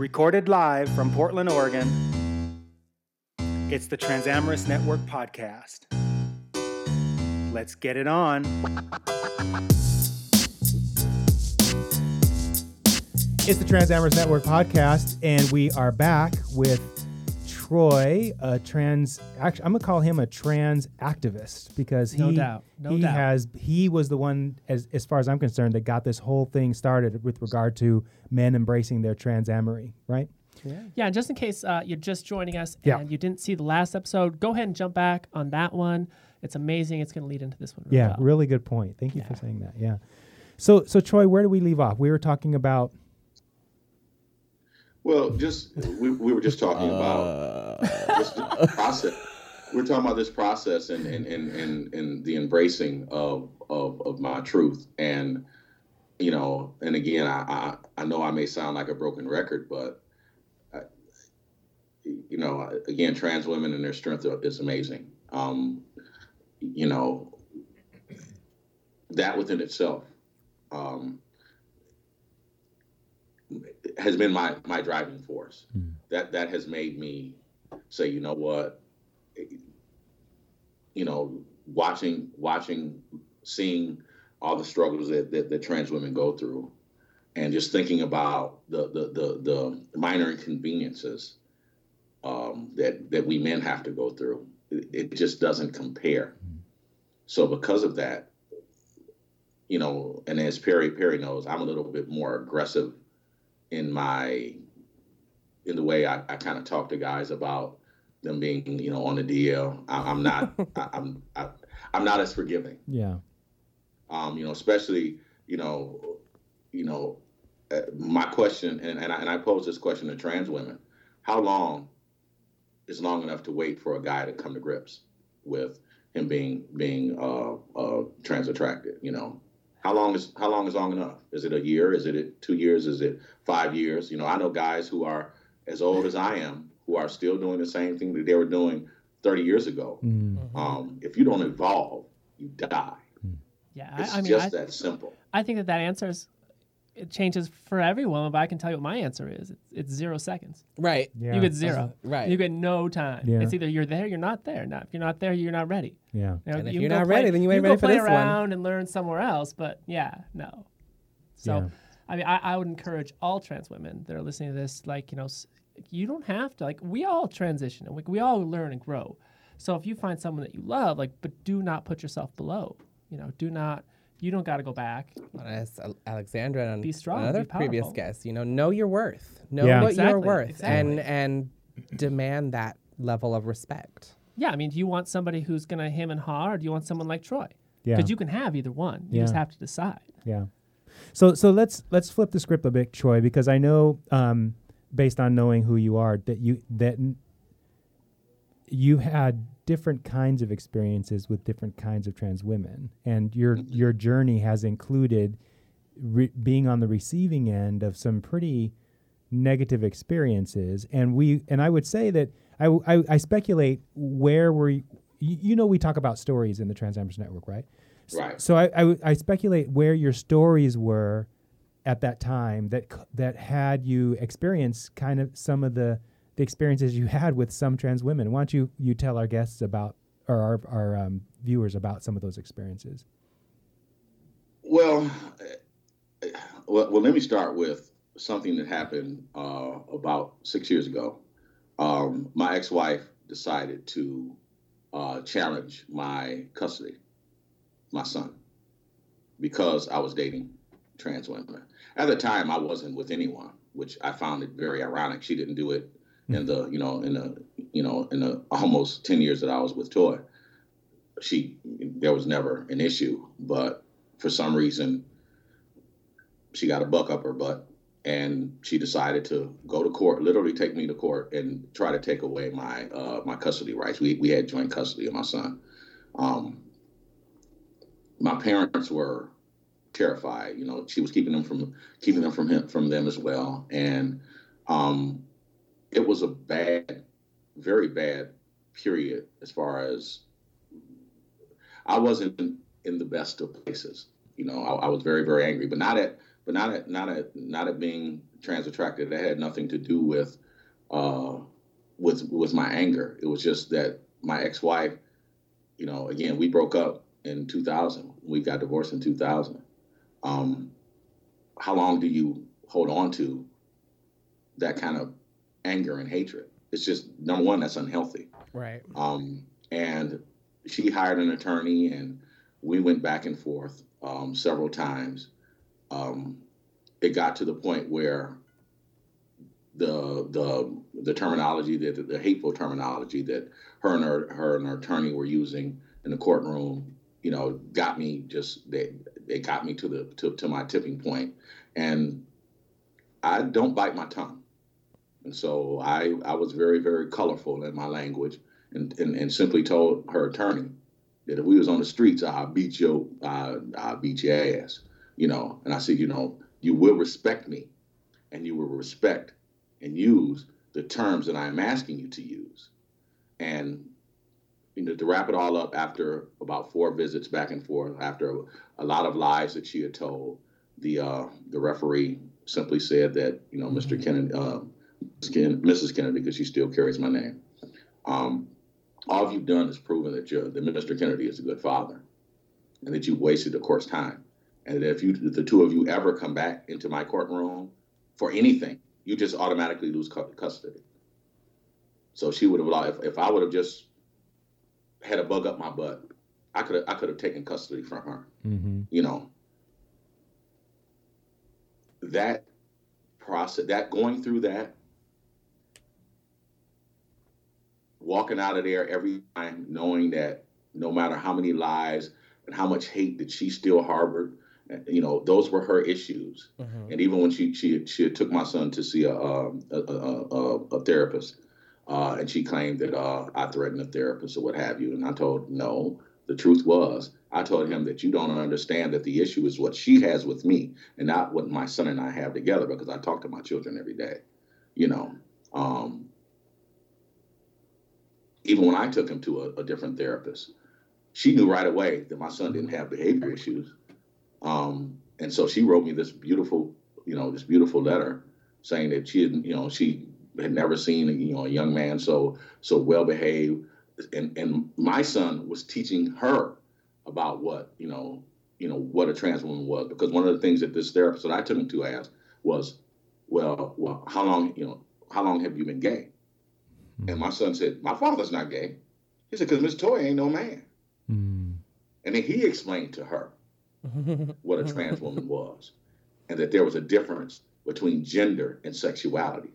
Recorded live from Portland, Oregon. It's the Transamorous Network podcast. Let's get it on. It's the Transamorous Network podcast, and we are back with Troy, a trans. Actually, I'm gonna call him a trans activist because he No doubt. No he doubt. has he was the one, as as far as I'm concerned, that got this whole thing started with regard to men embracing their trans amory, right? Yeah, yeah, and just in case uh, you're just joining us Yeah. and you didn't see the last episode, go ahead and jump back on that one. It's amazing. It's going to lead into this one. really Yeah, well. really good point. Thank you for saying that. Yeah. So so Troy, where do we leave off? We were talking about Well, just we, we were just talking about just the process. We're talking about this process and and, and, and, and the embracing of, of of my truth. And you know, and again, I, I I know I may sound like a broken record, but I, you know, again, trans women and their strength is amazing. Um, you know, that within itself. Um, has been my my driving force. Mm. That that has made me say, you know what, you know, watching watching seeing all the struggles that, that, that trans women go through, and just thinking about the the the, the minor inconveniences um, that that we men have to go through, it, it just doesn't compare. So because of that, you know, and as Perry Perry knows, I'm a little bit more aggressive in my in the way I, I kind of talk to guys about them being you know on the DL. I, I'm not I, I'm I, I'm not as forgiving. yeah. Um, you know, especially you know you know uh, my question and and I, and I pose this question to trans women: How long is long enough to wait for a guy to come to grips with him being being uh, uh, trans attracted? You know, how long is how long is long enough? Is it a year? Is it two years? Is it five years? You know, I know guys who are as old as I am who are still doing the same thing that they were doing 30 years ago. Mm. Um, if you don't evolve, you die. Yeah, It's I, I mean, just I, that simple. I think that that answer is, it changes for everyone, but I can tell you what my answer is. It's, it's zero seconds. Right. Yeah. You get zero. Right. You get no time. Yeah. It's either you're there, you're not there. Now, if you're not there, you're not ready. Yeah. You know, And if you you're not play- ready, then you ain't can ready go for play this one. around and learn somewhere else. But yeah, no. So, Yeah. I mean, I, I would encourage all trans women that are listening to this, like, you know, you don't have to, like, we all transition and we, we all learn and grow. So if you find someone that you love, like, but do not put yourself below, you know, do not, you don't got to go back. Well, As Al- Alexandra and Be strong, another be previous guest, you know, know your worth. Know Yeah. what Exactly, you're worth, exactly. and and demand that level of respect. Yeah, I mean, do you want somebody who's going to him and ha, or do you want someone like Troy? Yeah. Because you can have either one. You just have to decide. Yeah. So so let's let's flip the script a bit, Troy, because I know um, based on knowing who you are that you that n- you had different kinds of experiences with different kinds of trans women, and your mm-hmm. your journey has included re- being on the receiving end of some pretty negative experiences, and we and I would say that I I speculate where were you, you know we talk about stories in the Transamorous Network, right? S- Right. So I I speculate where your stories were at that time that that had you experience kind of some of the the experiences you had with some trans women. Why don't you you tell our guests about or our our um, viewers about some of those experiences? Well, eh, well, well, let me start with something that happened uh, about six years ago. Um, my ex-wife decided to uh, challenge my custody, my son, because I was dating trans women. At the time, I wasn't with anyone, which I found it very ironic. She didn't do it in the, you know, in the, you know, in the almost ten years that I was with Toy. She, there was never an issue, but for some reason she got a buck up her butt and she decided to go to court literally take me to court and try to take away my uh, my custody rights. We, we had joint custody of my son. Um, my parents were terrified you know she was keeping them from keeping them from him from them as well. And um, it was a bad very bad period as far as I wasn't in the best of places. You know, I, I was very, very angry, but not at, but not at, not at, not at being trans attracted. That had nothing to do with uh, with with my anger. It was just that my ex wife, you know, again, we broke up in 2000. We got divorced in 2000. Um, how long do you hold on to that kind of anger and hatred? It's just number one, that's unhealthy. Right. Um, and she hired an attorney, and we went back and forth um, several times. Um, it got to the point where the the the terminology that the hateful terminology that her and her, her and her attorney were using in the courtroom, you know, got me just they they got me to the to, to my tipping point, and I don't bite my tongue, and so I I was very very colorful in my language, and and, and simply told her attorney that if we was on the streets, I'll beat your I I'll beat your ass, you know, and I said, you know, you will respect me, and you will respect and use the terms that I'm asking you to use. And you know, to wrap it all up, after about four visits back and forth, after a lot of lies that she had told, the uh, the referee simply said that you know, Mr. Mm-hmm. Kennedy, uh, Mrs. Kennedy, because she still carries my name. Um, all you've done is proven that you're, that Mr. Kennedy is a good father, and that you wasted the court's time, and that if you, if the two of you ever come back into my courtroom for anything, you just automatically lose custody. So she would have, if, if I would have just had a bug up my butt, I could have, I could have taken custody from her. Mm-hmm. You know, that process, that going through that, walking out of there every time knowing that no matter how many lies and how much hate that she still harbored, you know, those were her issues. Mhm. And even when she she she took my son to see a um, a, a, a, a therapist, uh, and she claimed that uh, I threatened a therapist or what have you, and I told no. The truth was, I told him that you don't understand that the issue is what she has with me and not what my son and I have together because I talk to my children every day. You know, um, even when I took him to a, a different therapist, she knew right away that my son didn't have behavior issues. Um, and so she wrote me this beautiful, you know, this beautiful letter saying that she had, you know, she had never seen, you know, a young man so so well behaved, and and my son was teaching her about what, you know, you know what a trans woman was because one of the things that this therapist that I took him to asked was, well, well, how long, you know, how long have you been gay? And my son said, my father's not gay. He said, because Miss Toy ain't no man. Mm. And then he explained to her what a trans woman was and that there was a difference between gender and sexuality.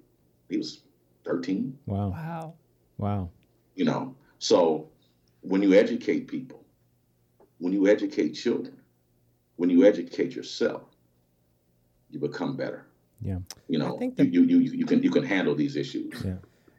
He was 13, Wow. Wow. Wow. you know. So when you educate people, when you educate children, when you educate yourself, you become better. Yeah. You know, think you, you, you, you can you can handle these issues. Yeah.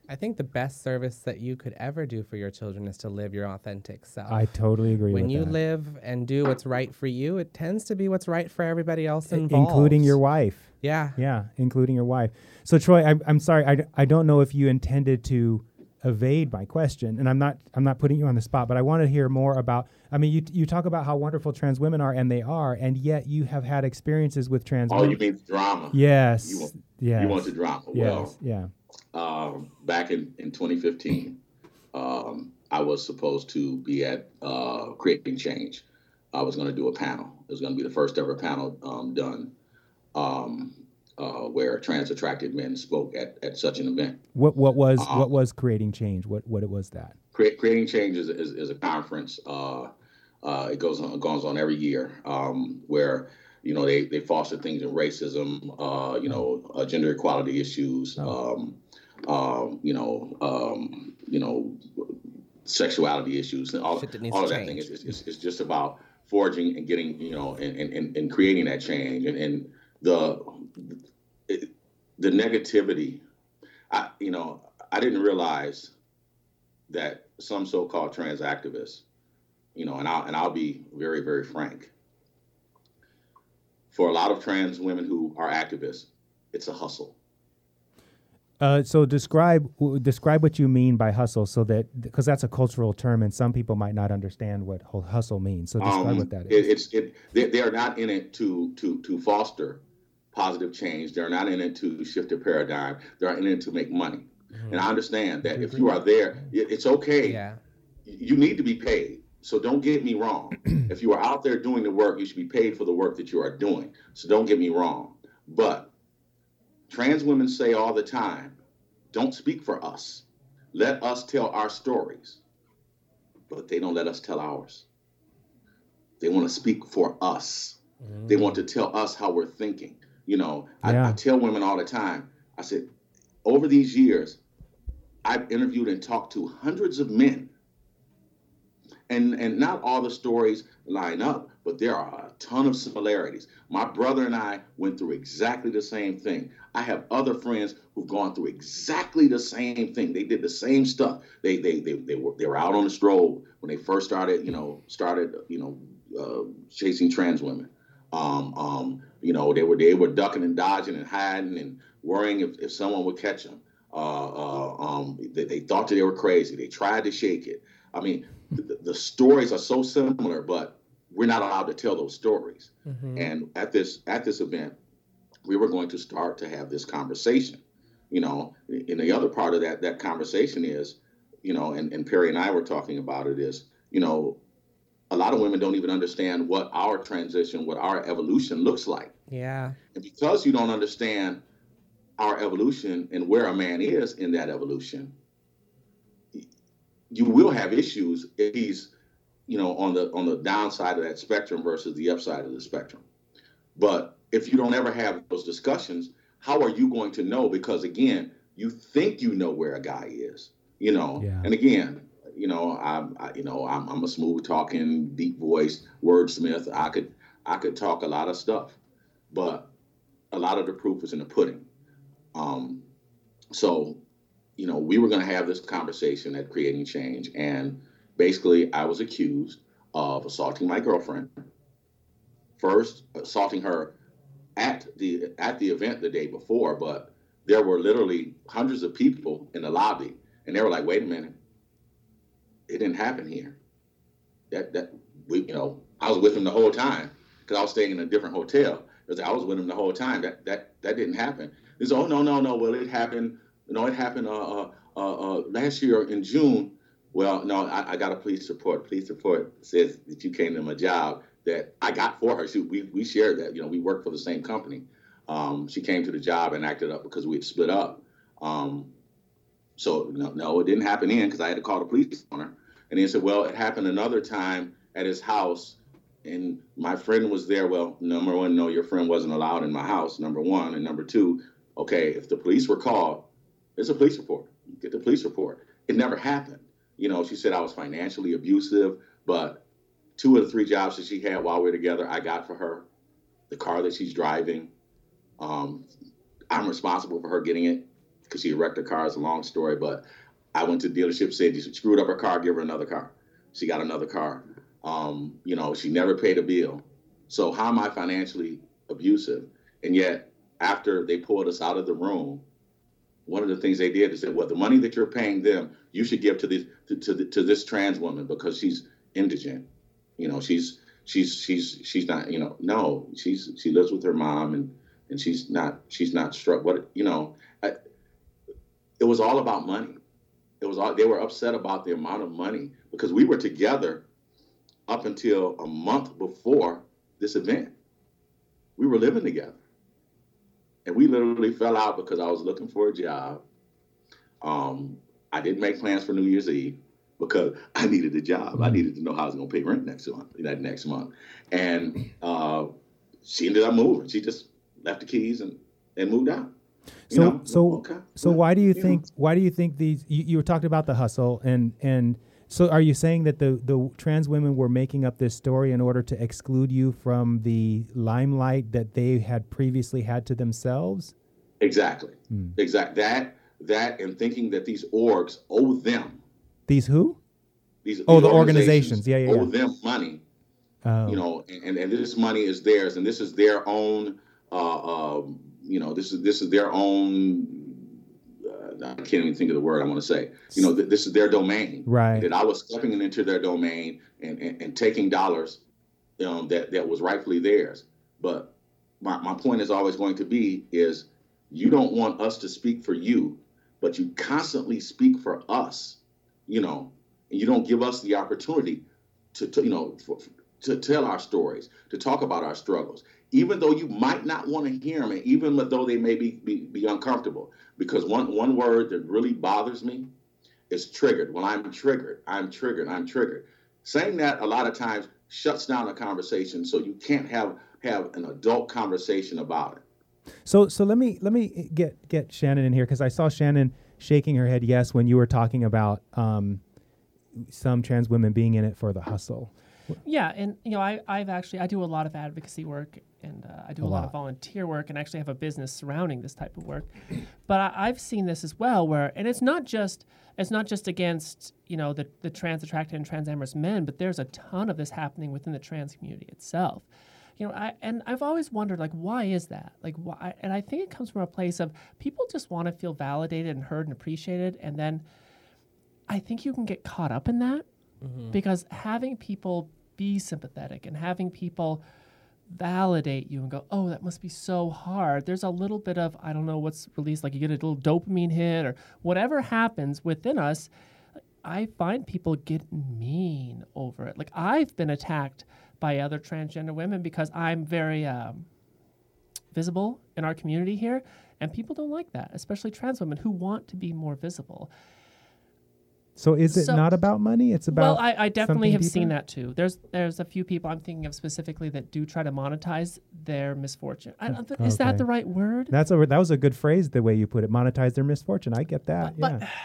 I think the best service that you could ever do for your children is to live your authentic self. I totally agree when with you that. live and do what's right for you, it tends to be what's right for everybody else involved, including your wife. Yeah. Yeah, including your wife. So Troy, I, I'm sorry, I, I don't know if you intended to evade my question, and I'm not I'm not putting you on the spot, but I want to hear more about. I mean, you you talk about how wonderful trans women are, and they are, and yet you have had experiences with trans. Oh, women. you mean drama? Yes. You want- yes. You want the drama? Well, Yes. Yeah. Um, back in, in 2015, um, I was supposed to be at uh, Creating Change. I was going to do a panel. It was going to be the first ever panel um, done um, uh, where trans attracted men spoke at, at such an event. What what was Uh-uh. what was creating change? What what it was that? Cre- Creating Change is, is, is a conference. Uh, uh, it goes on goes on every year um, where you know they, they foster things in racism, uh, you know, uh, gender equality issues, um, um, you know, um, you know, sexuality issues, and all, all of that thing. It's, it's, it's just about forging and getting, you know, and, and, and, creating that change and, and the it, the negativity. I you know I didn't realize that some so-called trans activists, you know, and I'll and I'll be very very frank. For a lot of trans women who are activists, it's a hustle. Uh, so describe describe what you mean by hustle, so that because that's a cultural term, and some people might not understand what hustle means. So describe Um, what that it- is. it's it they, they are not in it to to to foster positive change. They're not in it to shift their paradigm. They're in it to make money. Mhm. And I understand that if you are there, it- it's okay. Yeah. You need to be paid. So don't get me wrong. if you are out there doing the work, you should be paid for the work that you are doing. So don't get me wrong. But trans women say all the time, don't speak for us. Let us tell our stories. But they don't let us tell ours. They want to speak for us. Mm-hmm. They want to tell us how we're thinking. You know, I, Yeah. I tell women all the time, I said, over these years, I've interviewed and talked to hundreds of men. And and not all the stories line up, but there are a ton of similarities. My brother and I went through exactly the same thing. I have other friends who've gone through exactly the same thing. They did the same stuff. They they they, they were they were out on the stroll when they first started, you know, started, you know, uh, chasing trans women. Um, um, you know, they were they were ducking and dodging and hiding and worrying if, if someone would catch them. Uh, uh, um, they, they thought that they were crazy. They tried to shake it. I mean, the, the stories are so similar, but we're not allowed to tell those stories. Mhm. And at this at this event, we were going to start to have this conversation. You know, and the other part of that that conversation is, you know, and, and Perry and I were talking about it is, you know, a lot of women don't even understand what our transition, what our evolution looks like. Yeah. And because you don't understand our evolution and where a man is in that evolution, you will have issues if he's, you know, on the on the downside of that spectrum versus the upside of the spectrum. But if you don't ever have those discussions, how are you going to know? Because again, you think you know where a guy is, you know. Yeah. And again, you know, I'm, I, you know, I'm, I'm a smooth talking, deep voiced wordsmith. I could, I could talk a lot of stuff, but a lot of the proof is in the pudding. Um, so, you know, we were going to have this conversation at Creating Change, and basically, I was accused of assaulting my girlfriend. First, assaulting her at the at the event the day before, but there were literally hundreds of people in the lobby, and they were like, "Wait a minute, it didn't happen here." That that we, you know, I was with him the whole time because I was staying in a different hotel. Because I was with him the whole time. That that that didn't happen. Said, "Oh no no no. Well, it happened. You know, it happened uh, uh, uh, uh, last year in June." Well, no, I, I got a police report. Police report says that you came to my job that I got for her. She, we we shared that. You know, we worked for the same company. Um, she came to the job and acted up because we had split up. Um, so no, no, it didn't happen then because I had to call the police on her. And he said, well, it happened another time at his house, and my friend was there. Well, number one, no, your friend wasn't allowed in my house. Number one, and number two, okay, if the police were called, there's a police report. You Get the police report. It never happened. You know, she said I was financially abusive, but two of the three jobs that she had while we were together, I got for her. The car that she's driving, um, I'm responsible for her getting it because she wrecked her car. It's a long story, but I went to the dealership, said she screwed up her car, give her another car. She got another car. Um, you know, she never paid a bill. So how am I financially abusive? And yet, after they pulled us out of the room, one of the things they did is said, well, the money that you're paying them, you should give to this to, to, to this trans woman because she's indigent. You know, she's she's she's she's not. You know, no, she's she lives with her mom and and she's not she's not struck. What you know, I, it was all about money. It was all they were upset about the amount of money because we were together up until a month before this event. We were living together. And we literally fell out because I was looking for a job. Um, I didn't make plans for New Year's Eve because I needed a job. I needed to know how I was going to pay rent next month. That next month, and uh, she ended up moving. She just left the keys and, and moved out. You So know? so Okay. so why do you think why do you think these you, you were talking about the hustle and and so are you saying that the the trans women were making up this story in order to exclude you from the limelight that they had previously had to themselves? Exactly. Hmm. Exact that that and thinking that these orgs owe them These who? these Oh, these the organizations. Yeah, yeah, owe yeah. them money Oh. you know, and, and this money is theirs, and this is their own, uh, um, you know, this is this is their own. I can't even think of the word I want to say. You know, th- this is their domain. Right. That I was stepping into their domain and, and, and taking dollars, um, that that was rightfully theirs. But my, my point is always going to be is you don't want us to speak for you, but you constantly speak for us, you know, and you don't give us the opportunity to, to you know, for, to tell our stories, to talk about our struggles, even though you might not want to hear them, and even though they may be, be, be uncomfortable. Because one, one word that really bothers me is triggered. When I'm triggered, I'm triggered, I'm triggered. Saying that a lot of times shuts down a conversation, so you can't have have an adult conversation about it. So so let me let me get get Shannon in here because I saw Shannon shaking her head yes when you were talking about um, some trans women being in it for the hustle. Yeah, and you know, I, I've actually I do a lot of advocacy work and uh, I do a, A lot. lot. of volunteer work and actually have a business surrounding this type of work. But I, I've seen this as well, where and it's not just it's not just against you know the the trans attracted and trans amorous men, but there's a ton of this happening within the trans community itself. You know, I and I've always wondered like why is that? Like why? And I think it comes from a place of people just want to feel validated and heard and appreciated, and then I think you can get caught up in that because having people be sympathetic and having people validate you and go, oh, that must be so hard. There's a little bit of, I don't know what's released, like you get a little dopamine hit or whatever happens within us. I find people get mean over it. Like I've been attacked by other transgender women because I'm very um, visible in our community here, and people don't like that, especially trans women who want to be more visible. So is it So- not about money? It's about well, I, I definitely have seen that too. There's there's a few people I'm thinking of specifically that do try to monetize their misfortune. I, don't- Is that the right word? That's a that was a good phrase the way you put it. Monetize their misfortune. I get that. But yeah.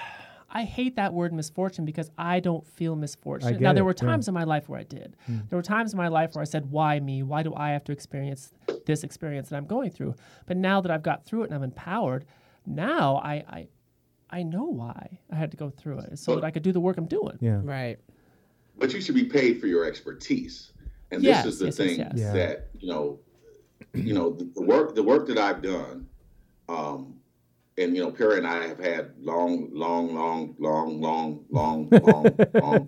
I hate that word misfortune because I don't feel misfortune. Now there it, were yeah. Times in my life where I did. Hmm. There were times in my life where I said, "Why me? Why do I have to experience this experience that I'm going through?" But now that I've got through it and I'm empowered, now I I, I know why I had to go through it so that I could do the work I'm doing. yeah. Right. But you should be paid for your expertise. And Yes, this is the yes, yes, thing yes. Yeah. that, you know, you know, the, the work the work that I've done, um, and you know, Perry and I have had long, long, long, long, long, long, long, long,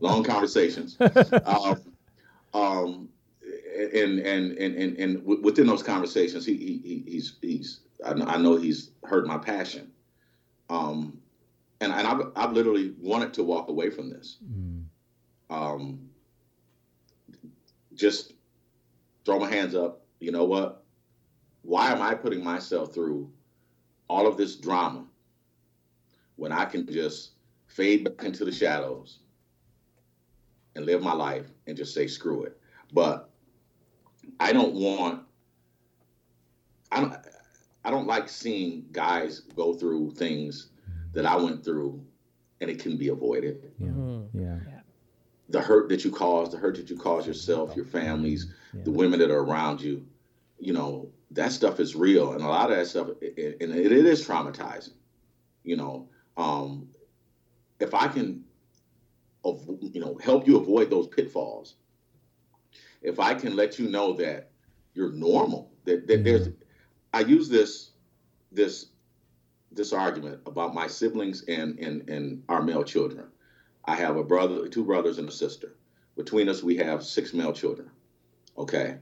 long conversations. Um, um, and, and and and and w- within those conversations, he, he he- he's he's I know, I know he's heard my passion. Um, and and I've I've literally wanted to walk away from this. Mm. Um, just throw my hands up. You know what? Why am I putting myself through all of this drama when I can just fade back into the shadows and live my life and just say screw it? But I don't want. I don't. I don't like seeing guys go through things that I went through, and it can be avoided Yeah. Mhm. Yeah. the hurt that you cause, the hurt that you cause yourself, your families, Yeah. the women that are around you, you know, that stuff is real. And a lot of that stuff, it, it- and it, it is traumatizing, you know. Um, if I can, you know, help you avoid those pitfalls, if I can let you know that you're normal, that, that there's, I use this, this, this argument about my siblings and, and, and our male children. I have a brother, two brothers, and a sister. Between us, we have six male children. Okay.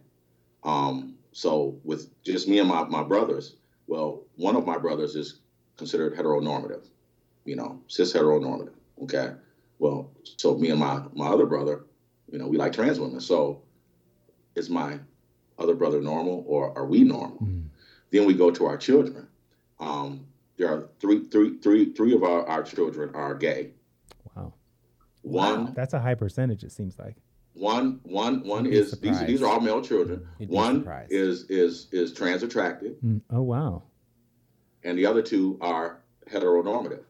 Um, so with just me and my, my brothers, well, one of my brothers is considered heteronormative, you know, cis heteronormative. Okay. Well, so me and my, my other brother, you know, we like trans women. So is my other brother normal or are we normal? Mm. Then we go to our children. Um, there are three, three, three, three of our, our children are gay. Wow. One, That's a high percentage. It seems like. one, one, one You'd is these, these are all male children. You'd One is is is trans attracted, Mm. Oh wow. and the other two are heteronormative.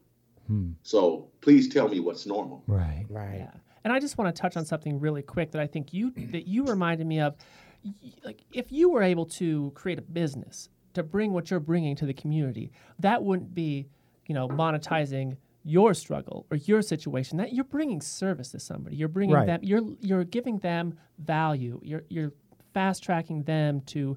Hmm. So please tell me what's normal. Right. Right. Yeah. And I just want to touch on something really quick that I think you that you reminded me of. Like if you were able to create a business to bring what you're bringing to the community, that wouldn't be, you know, monetizing your struggle or your situation. That you're bringing service to somebody. You're bringing Right. them. You're you're giving them value. You're you're fast tracking them to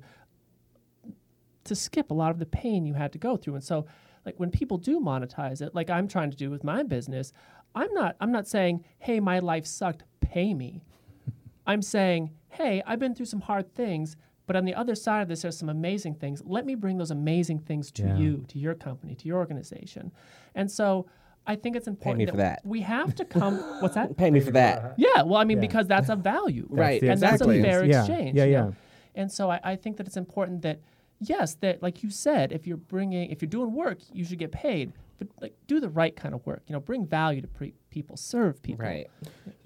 to skip a lot of the pain you had to go through. And so, like when people do monetize it, like I'm trying to do with my business, I'm not I'm not saying, "Hey, my life sucked, pay me." I'm saying, "Hey, I've been through some hard things. But on the other side of this, there's some amazing things. Let me bring those amazing things to Yeah. you, to your company, to your organization. And so I think it's important me for that. we have to come. what's that? Pay me for that. Yeah, well, I mean, Yeah. because that's a value, Right, the And that's a exactly. fair Yeah, exchange. yeah, you yeah. know? And so I, I think that it's important that, yes, that like you said, if you're bringing, if you're doing work, you should get paid. But like, do the right kind of work. You know, bring value to pre- people, serve people. Right.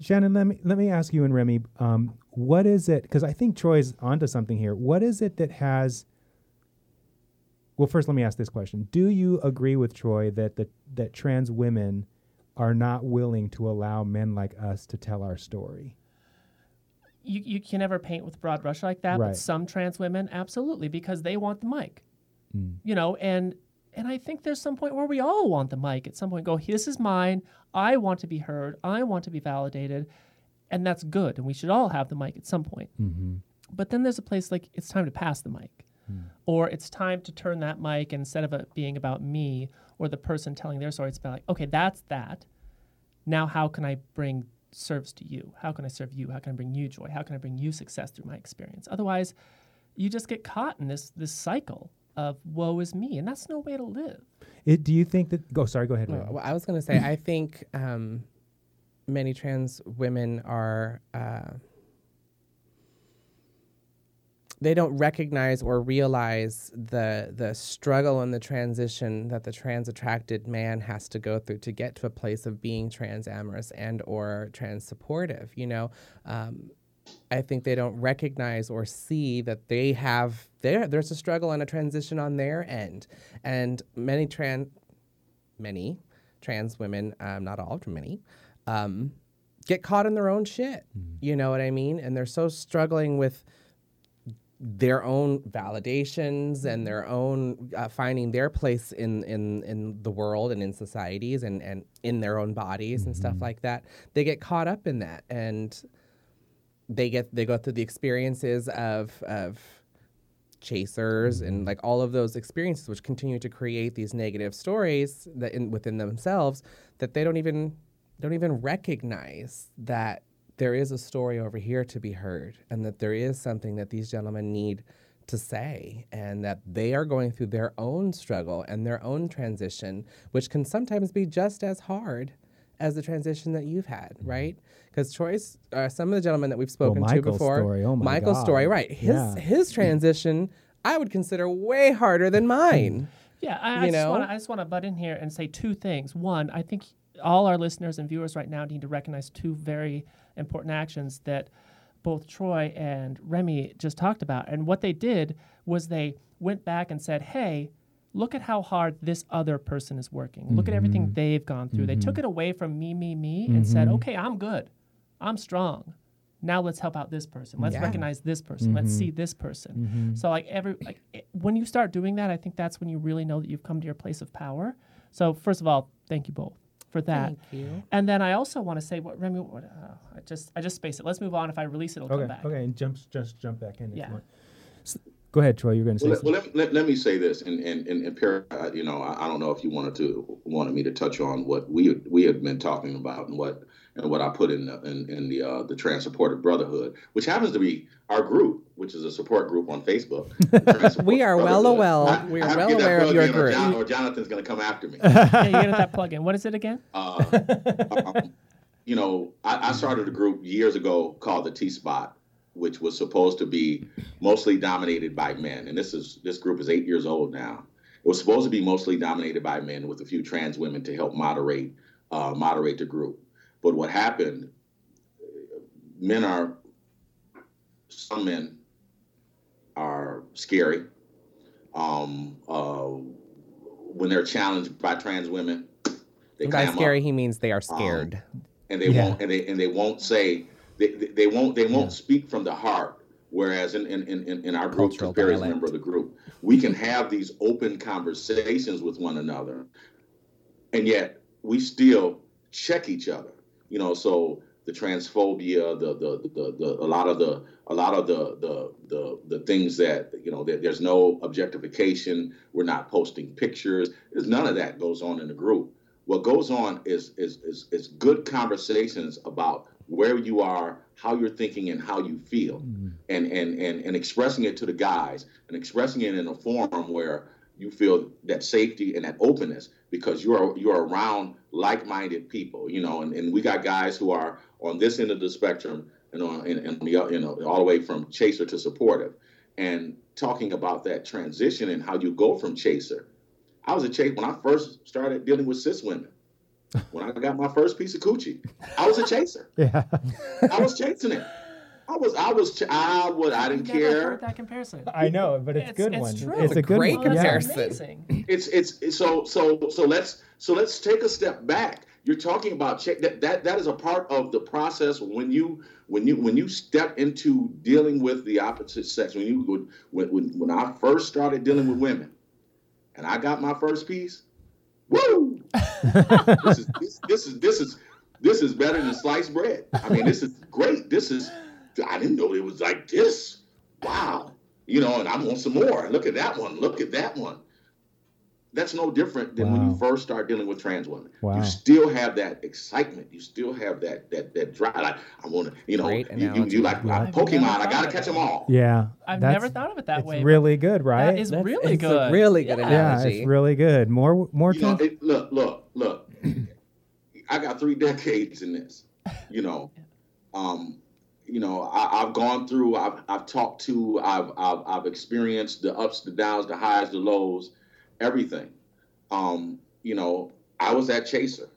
Shannon, let me let me ask you and Remy, um, what is it? Because I think Troy's onto something here. What is it that has? Well, first, let me ask this question: Do you agree with Troy that the that trans women are not willing to allow men like us to tell our story? You, you can never paint with broad brush like that, Right. but some trans women, absolutely, because they want the mic. Mm. You know, and and I think there's some point where we all want the mic at some point. Go, this is mine. I want to be heard. I want to be validated, and that's good. And we should all have the mic at some point. Mm-hmm. But then there's a place like it's time to pass the mic, or it's time to turn that mic instead of it being about me or the person telling their story, it's about like, okay, that's that. Now, how can I bring service to you? How can I serve you? How can I bring you joy? How can I bring you success through my experience? Otherwise, you just get caught in this this cycle of woe is me, and that's no way to live. It, do you think that? Go. sorry. Go ahead. No, well, I was going to say, I think um, many trans women are. Uh, they don't recognize or realize the the struggle and the transition that the trans attracted man has to go through to get to a place of being trans amorous and or trans supportive. You know, um, I think they don't recognize or see that they have there. There's a struggle and a transition on their end, and many trans many trans women, um, not all, many, um, get caught in their own shit. You know what I mean? And they're so struggling with their own validations and their own uh, finding their place in, in, in the world and in societies and, and in their own bodies and stuff like that. They get caught up in that and they get they go through the experiences of of chasers and mm-hmm. like all of those experiences which continue to create these negative stories that in, within themselves that they don't even don't even recognize that there is a story over here to be heard and that there is something that these gentlemen need to say and that they are going through their own struggle and their own transition which can sometimes be just as hard as the transition that you've had right because Troy's uh, some of the gentlemen that we've spoken to Michael's before story, oh my Michael's God. story right his Yeah. his transition I would consider way harder than mine Yeah, I, I You just know? I just want to butt in here and say two things. One, I think all our listeners and viewers right now need to recognize two very important actions that both Troy and Remy just talked about. And what they did was they went back and said, "Hey, look at how hard this other person is working. Look at everything mm-hmm. they've gone through. They took mm-hmm. it away from me, me, me, and said, mm-hmm. "Okay, I'm good. I'm strong." Now let's help out this person. Let's Yeah. recognize this person. Let's see this person. So like every like it, when you start doing that, I think that's when you really know that you've come to your place of power. So first of all, thank you both for that. Thank you. And then I also want to say what Remy. What, uh, I just I just space it. Let's move on. If I release it, it'll Okay. come back. Okay. And jump. Just jump back in. if Yeah. you want. S- Go ahead, Troy. You're going to say Well, let, something. well, let, let, let me say this, and and and, and Perry, uh, you know, I, I don't know if you wanted to wanted me to touch on what we we had been talking about and what and what I put in the, in, in the uh, the Trans Supportive Brotherhood, which happens to be our group, which is a support group on Facebook. We are well Brotherhood. well- we are well aware of your in, or group. Or Jonathan's going to come after me. yeah, you get that plug in. What is it again? Uh, um, you know, I, I started a group years ago called the T Spot, which was supposed to be mostly dominated by men. And this is this group is eight years old now. It was supposed to be mostly dominated by men with a few trans women to help moderate uh, moderate the group. But what happened? Men are some men are scary. Um, uh, when they're challenged by trans women, they And by clam up scary, he means Um, they are scared. and they Yeah. won't and they and they won't say they, they, won't they won't speak from the heart whereas in in, in, in our group Cultural because Barry's a member of the group we can have these open conversations with one another and yet we still check each other. You know so the transphobia the the, the, the a lot of the a lot of the the the, the things that you know that there's no objectification we're not posting pictures there's none of that goes on in the group. What goes on is is is, is good conversations about where you are, how you're thinking, and how you feel, Mm. and, and and and expressing it to the guys, and expressing it in a forum where you feel that safety and that openness because you're you're around like-minded people, you know, and, and we got guys who are on this end of the spectrum and on and, and the you know all the way from chaser to supportive, and talking about that transition and how you go from chaser. I was a chaser when I first started dealing with cis women. When I got my first piece of coochie, I was a chaser. Yeah. I was chasing it. I was, I was, ch- I would, I didn't Never care. heard that comparison. I know, but it's It's- good it's one. true. It's It's a a good great one. Comparison. amazing. It's, it's, it's so, so, so let's, so let's take a step back. You're talking about check that, that, that is a part of the process when you, when you, when you step into dealing with the opposite sex. When you, would- when, when, when I first started dealing with women, and I got my first piece, woo! This is, this, this is, this is, this is better than sliced bread. I mean, this is great. This is, I didn't know it was like this. Wow. You know, and I want some more. Look at that one. Look at that one. That's no different than when you first start dealing with trans women. Wow. You still have that excitement. You still have that that that drive. Like I want to, you know, you, you, you like Yeah. I've Pokemon. I gotta of catch them all. Yeah. I've that's- never thought of it that it's way. but really good, right? That is That's- really it's a good. really good Yeah. yeah, it's really good. More more You know, time. it, look, look, look. I got three decades in this. You know, um, you know, I, I've gone through. I've I've talked to. I've I've I've experienced the ups, the downs, the highs, the lows, everything. Um, you know, I was that chaser,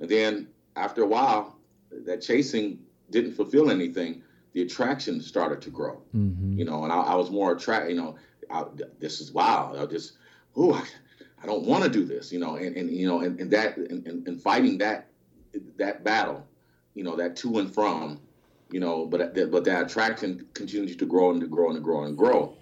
and then after a while, that chasing didn't fulfill anything. The attraction started to grow Mhm. you know, and I, I was more attracted, you know, I, this is wow. I just, ooh, I, I don't want to do this, you know, and, and you know, and, and that, and, and, fighting that, that battle, you know, that to and from, you know, but that, but that attraction continues to grow and to grow and to grow and grow,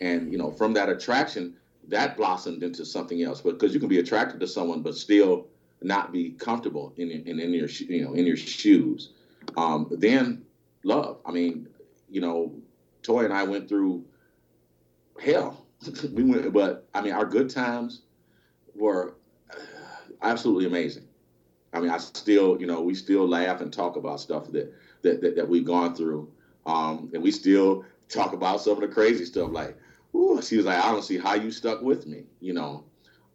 and you know, from that attraction, that blossomed into something else. Because you can be attracted to someone, but still not be comfortable in in, in your you know in your shoes. Um, then love. I mean, you know, Toy and I went through hell. we went, but I mean, our good times were absolutely amazing. I mean, I still, you know, we still laugh and talk about stuff that that that, that we've gone through, um, and we still talk about some of the crazy stuff. Like, ooh, she was like, I don't see how you stuck with me, you know.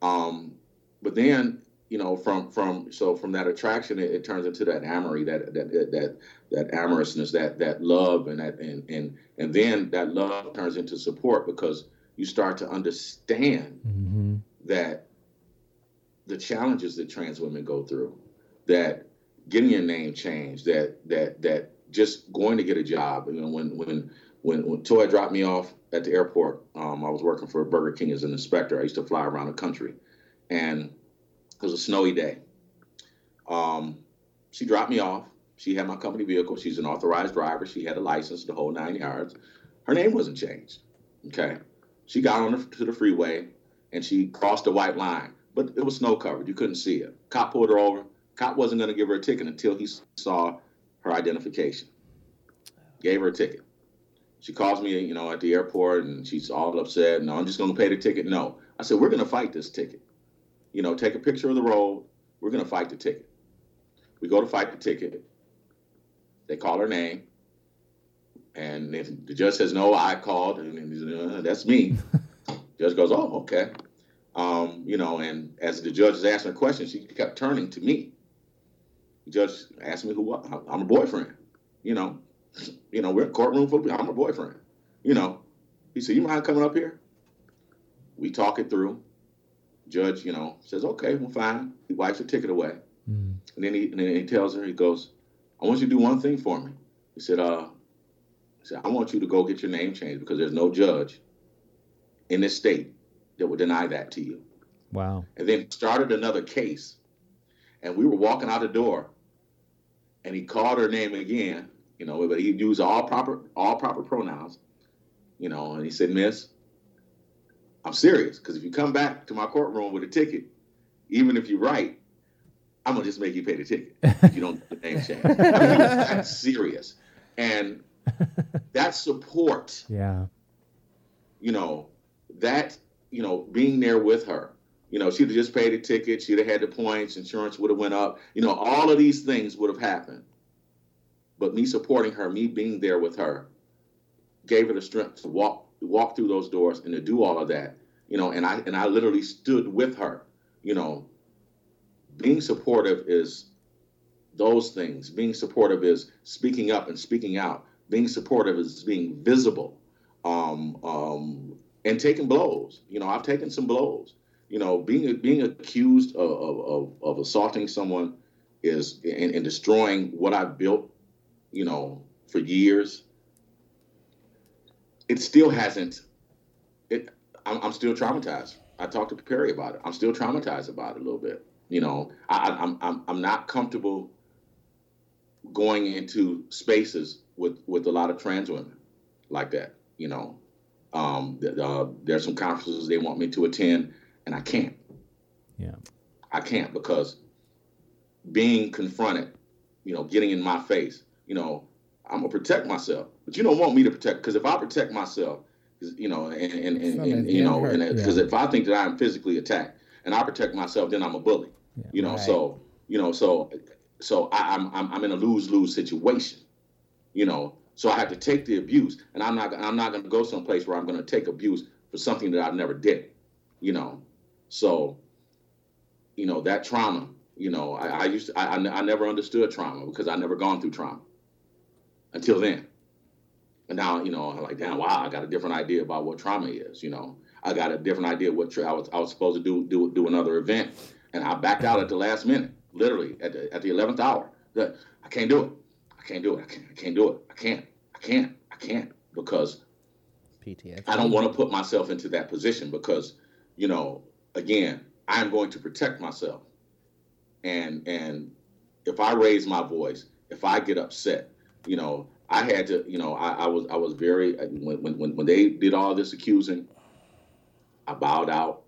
Um, but then, you know, from from so from that attraction, it, it turns into that amory, that that that that, that amorousness, that that love, and that and and and then that love turns into support because you start to understand Mhm. that the challenges that trans women go through, that getting your name changed, that that that just going to get a job. You know, when when when when Toy dropped me off at the airport, um, I was working for Burger King as an inspector. I used to fly around the country, and it was a snowy day. Um, she dropped me off. She had my company vehicle. She's an authorized driver. She had a license, the whole nine yards. Her name wasn't changed. Okay. She got on the, to the freeway and she crossed the white line, but it was snow covered. You couldn't see it. Cop pulled her over. Cop wasn't going to give her a ticket until he saw her identification. Gave her a ticket. She calls me, you know, at the airport and she's all upset. No, I'm just going to pay the ticket. No. I said, we're going to fight this ticket. You know, take a picture of the road. We're going to fight the ticket. We go to fight the ticket. They call her name. And if the judge says, no, I called, and, uh, that's me. judge goes, oh, okay. Um, you know, and as the judge is asking her questions, she kept turning to me. The judge asked me who I'm a boyfriend. You know, you know, we're courtroom full. I'm a boyfriend. You know, he said, you mind coming up here? We talk it through. Judge, you know, says, okay, well, fine. He wipes the ticket away. Mm. And then he and then he tells her, he goes, I want you to do one thing for me. He said, uh, he said, I want you to go get your name changed because there's no judge in this state that would deny that to you. Wow. And then started another case. And we were walking out the door and he called her name again, you know, but he used all proper all proper pronouns, you know, and he said, Miss, I'm serious, because if you come back to my courtroom with a ticket, even if you're right, I'm gonna just make you pay the ticket. If you don't get the name change. I mean, he was that serious. And that support Yeah. you know, that, you know, being there with her, You know, she'd have just paid the ticket. She'd have had the points. Insurance would have went up. You know, all of these things would have happened. But me supporting her, me being there with her, gave her the strength to walk walk through those doors and to do all of that. You know, and I and I literally stood with her. You know, being supportive is those things. Being supportive is speaking up and speaking out. Being supportive is being visible, um, um, and taking blows. You know, I've taken some blows. You know, being being accused of, of, of assaulting someone is and, and destroying what I've built. You know, for years. It still hasn't. It. I'm, I'm still traumatized. I talked to Perry about it. I'm still traumatized about it a little bit. You know, I, I'm I'm I'm not comfortable going into spaces with with a lot of trans women like that. You know, um, uh, there's some conferences they want me to attend, and I can't. Yeah, I can't because being confronted, you know, getting in my face, you know, I'm gonna protect myself, but you don't want me to protect because if I protect myself, you know, and and, and, and you know, because uh, yeah. if I think that I'm physically attacked and I protect myself, then I'm a bully. Yeah. You know, right. so you know, so so I, am I'm, I'm in a lose lose situation, you know. So I have to take the abuse, and I'm not I'm not going to go someplace where I'm going to take abuse for something that I never did, you know. So, you know that trauma, you know, I, I used to, I, I never understood trauma because I never gone through trauma until then. And now, you know, I'm like, damn, wow, I got a different idea about what trauma is. You know, I got a different idea what tra- I was I was supposed to do do do another event, and I backed out at the last minute literally at the at the eleventh hour. That I can't do it. I can't do it. I can't. I can't do it. I can't. I can't. I can't because PTSD. I don't want to put myself into that position because you know again I am going to protect myself, and and if I raise my voice, if I get upset, you know I had to you know I, I was I was very when when when they did all this accusing, I bowed out.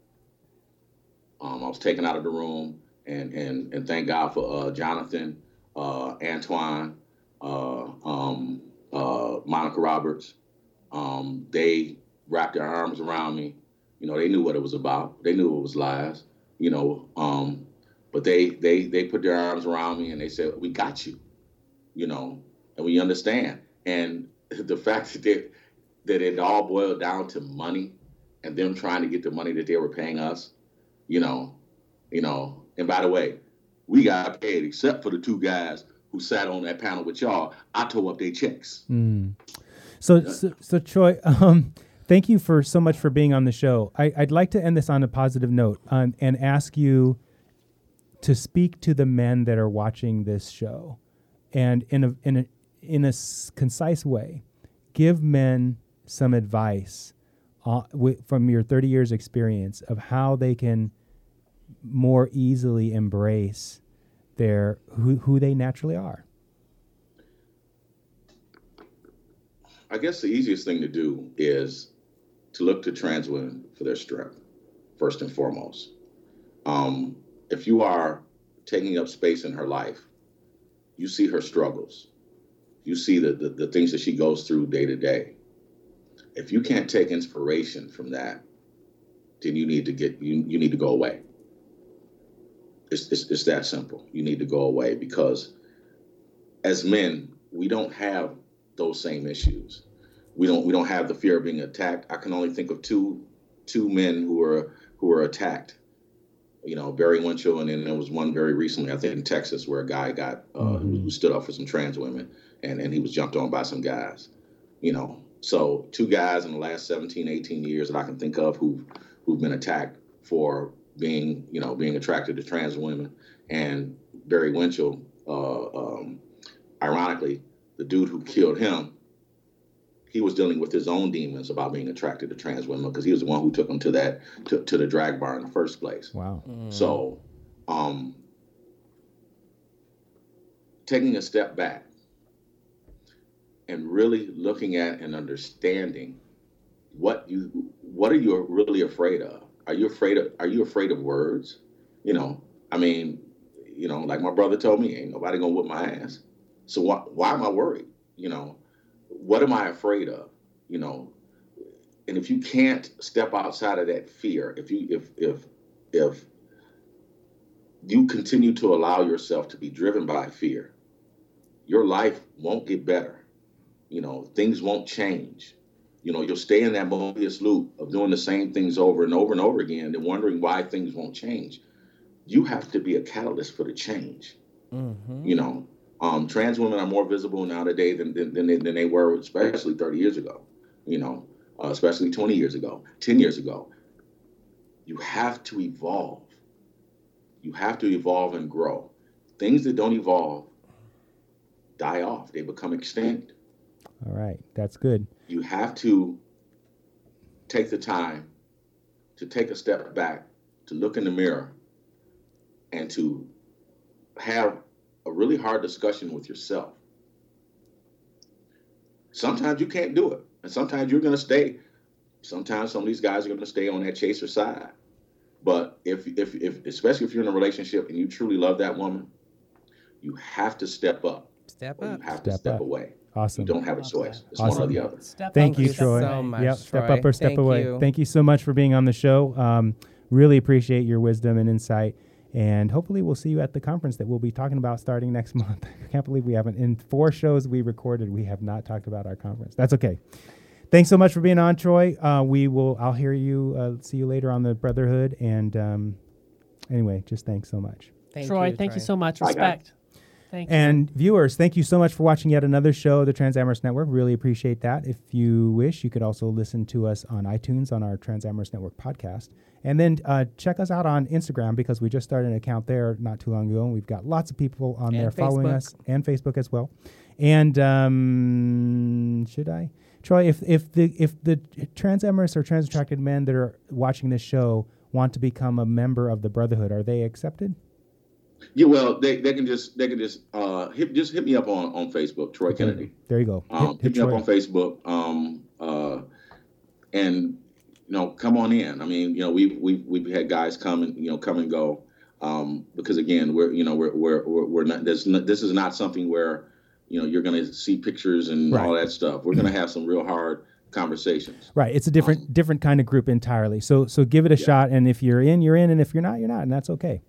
Um, I was taken out of the room and and and thank God for uh, Jonathan, uh, Antoine, uh, um, uh, Monica Roberts. Um, they wrapped their arms around me. You know, they knew what it was about. They knew it was lies. You know, um, but they they they put their arms around me and they said, "We got you." You know, and we understand. And the fact that that it all boiled down to money and them trying to get the money that they were paying us, you know, you know, and by the way, we got paid except for the two guys who sat on that panel with y'all. I tore up their checks. Mm. So, so, so, Troy, um, thank you for so much for being on the show. I, would like to end this on a positive note um, and ask you to speak to the men that are watching this show, and in a in a in a s- concise way, give men some advice uh, w- from your 30 years experience of how they can more easily embrace their who, who they naturally are? I guess the easiest thing to do is to look to trans women for their strength, first and foremost. Um, if you are taking up space in her life, you see her struggles. You see the, the, the things that she goes through day to day. If you can't take inspiration from that, then you need to get you, you need to go away. It's, it's, it's that simple. You need to go away because as men, we don't have those same issues. We don't we don't have the fear of being attacked. I can only think of two two men who are who are attacked. You know, Barry Winchell, and then there was one very recently, I think in Texas, where a guy got uh, mm-hmm. who stood up for some trans women, and and he was jumped on by some guys. You know, so two guys in the last 17, 18 years that I can think of who who've been attacked for being, you know, being attracted to trans women. And Barry Winchell, uh, um, ironically, the dude who killed him, he was dealing with his own demons about being attracted to trans women because he was the one who took him to that to, to the drag bar in the first place. Wow. Mm. So, um, taking a step back and really looking at and understanding what you what are you really afraid of are you afraid of Are you afraid of words? You know, I mean, you know, like my brother told me, ain't nobody gonna whip my ass. So why why am I worried? You know, what am I afraid of? You know, and if you can't step outside of that fear, if you if if if you continue to allow yourself to be driven by fear, your life won't get better. You know, things won't change. You know, you'll stay in that Mobius loop of doing the same things over and over and over again and wondering why things won't change. You have to be a catalyst for the change. Mm-hmm. You know, um, trans women are more visible now today than, than, than, they, than they were, especially 30 years ago, you know, uh, especially 20 years ago, 10 years ago. You have to evolve. You have to evolve and grow. Things that don't evolve die off, they become extinct. All right, that's good. You have to take the time to take a step back, to look in the mirror, and to have a really hard discussion with yourself. Sometimes you can't do it, and sometimes you're going to stay. Sometimes some of these guys are going to stay on that chaser side. But if, if, if, especially if you're in a relationship and you truly love that woman, you have to step up, Step or you up. have to Step step up. away. Awesome. You don't have a choice. that. It's one or the other. Step Thank up you, Troy. so much. Yep, step up or step Thank away. you. Thank you so much for being on the show. Um, really appreciate your wisdom and insight. And hopefully, we'll see you at the conference that we'll be talking about starting next month. I can't believe we haven't, in four shows we recorded, we have not talked about our conference. That's okay. Thanks so much for being on, Troy. Uh, we will, I'll hear you, uh, see you later on the Brotherhood. And um, anyway, just thanks so much. Thank Troy, you, thank you so much. Bye. Respect. Thank you. And viewers, thank you so much for watching yet another show of the Transamorous Network. Really appreciate that. If you wish, you could also listen to us on iTunes on our Transamorous Network podcast. And then uh, check us out on Instagram because we just started an account there not too long ago. And we've got lots of people on And there following us and Facebook as well. And um, should I? Troy, if, if the if the transamorous or trans attracted men that are watching this show want to become a member of the Brotherhood, are they accepted? Yeah, well, they, they can just they can just uh hit just hit me up on on Facebook, Troy Kennedy. There you go. Um, hit, me up on Facebook. Um, uh, and you know, come on in. I mean, you know, we've we've we've had guys come and you know come and go. Um, because again, we're you know we're we're we're, we're not this this is not something where you know you're going to see pictures and all that stuff. We're going to have some real hard conversations. Right. It's a different different kind of group entirely. So so give it a Yeah. shot, and if you're in, you're in, and if you're not, you're not, and that's okay.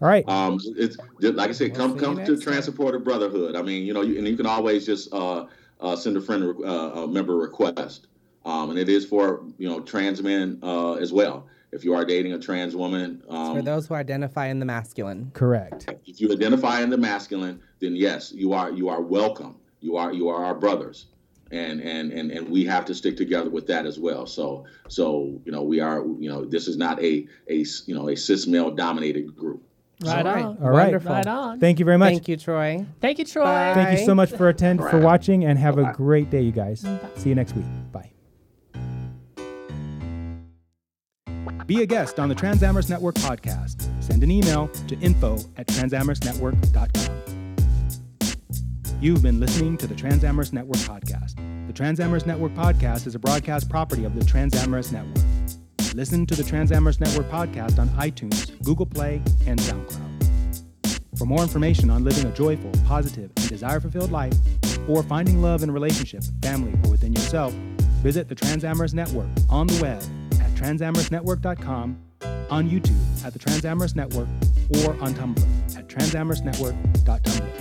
All right. Um, it's like I said, We'll come come to next time. Trans Supporter Brotherhood. I mean, you know, you, and you can always just uh, uh, send a friend uh, a member request, um, and it is for you know trans men uh, as well. If you are dating a trans woman, For um, those who identify in the masculine. Correct. if you identify in the masculine, then yes, you are you are welcome. You are you are our brothers, and and and and we have to stick together with that as well. So so you know we are you know this is not a a you know a cis male dominated group. Right All right. on. All right. Wonderful. Right on. Thank you very much. Thank you, Troy. Thank you, Troy. Bye. Thank you so much for attend for watching, and have a great day, you guys. Bye. See you next week. Bye. Be a guest on the Transamorous Network podcast. Send an email to info at transamorousnetwork.com. You've been listening to the Transamorous Network podcast. The Transamorous Network podcast is a broadcast property of the Transamorous Network. Listen to the Transamorous Network podcast on iTunes, Google Play, and SoundCloud. For more information on living a joyful, positive, and desire fulfilled life, or finding love in relationship, family, or within yourself, visit the Transamorous Network on the web at transamorousnetwork.com, on YouTube at the Transamorous Network, or on Tumblr at transamorousnetwork.tumblr.com.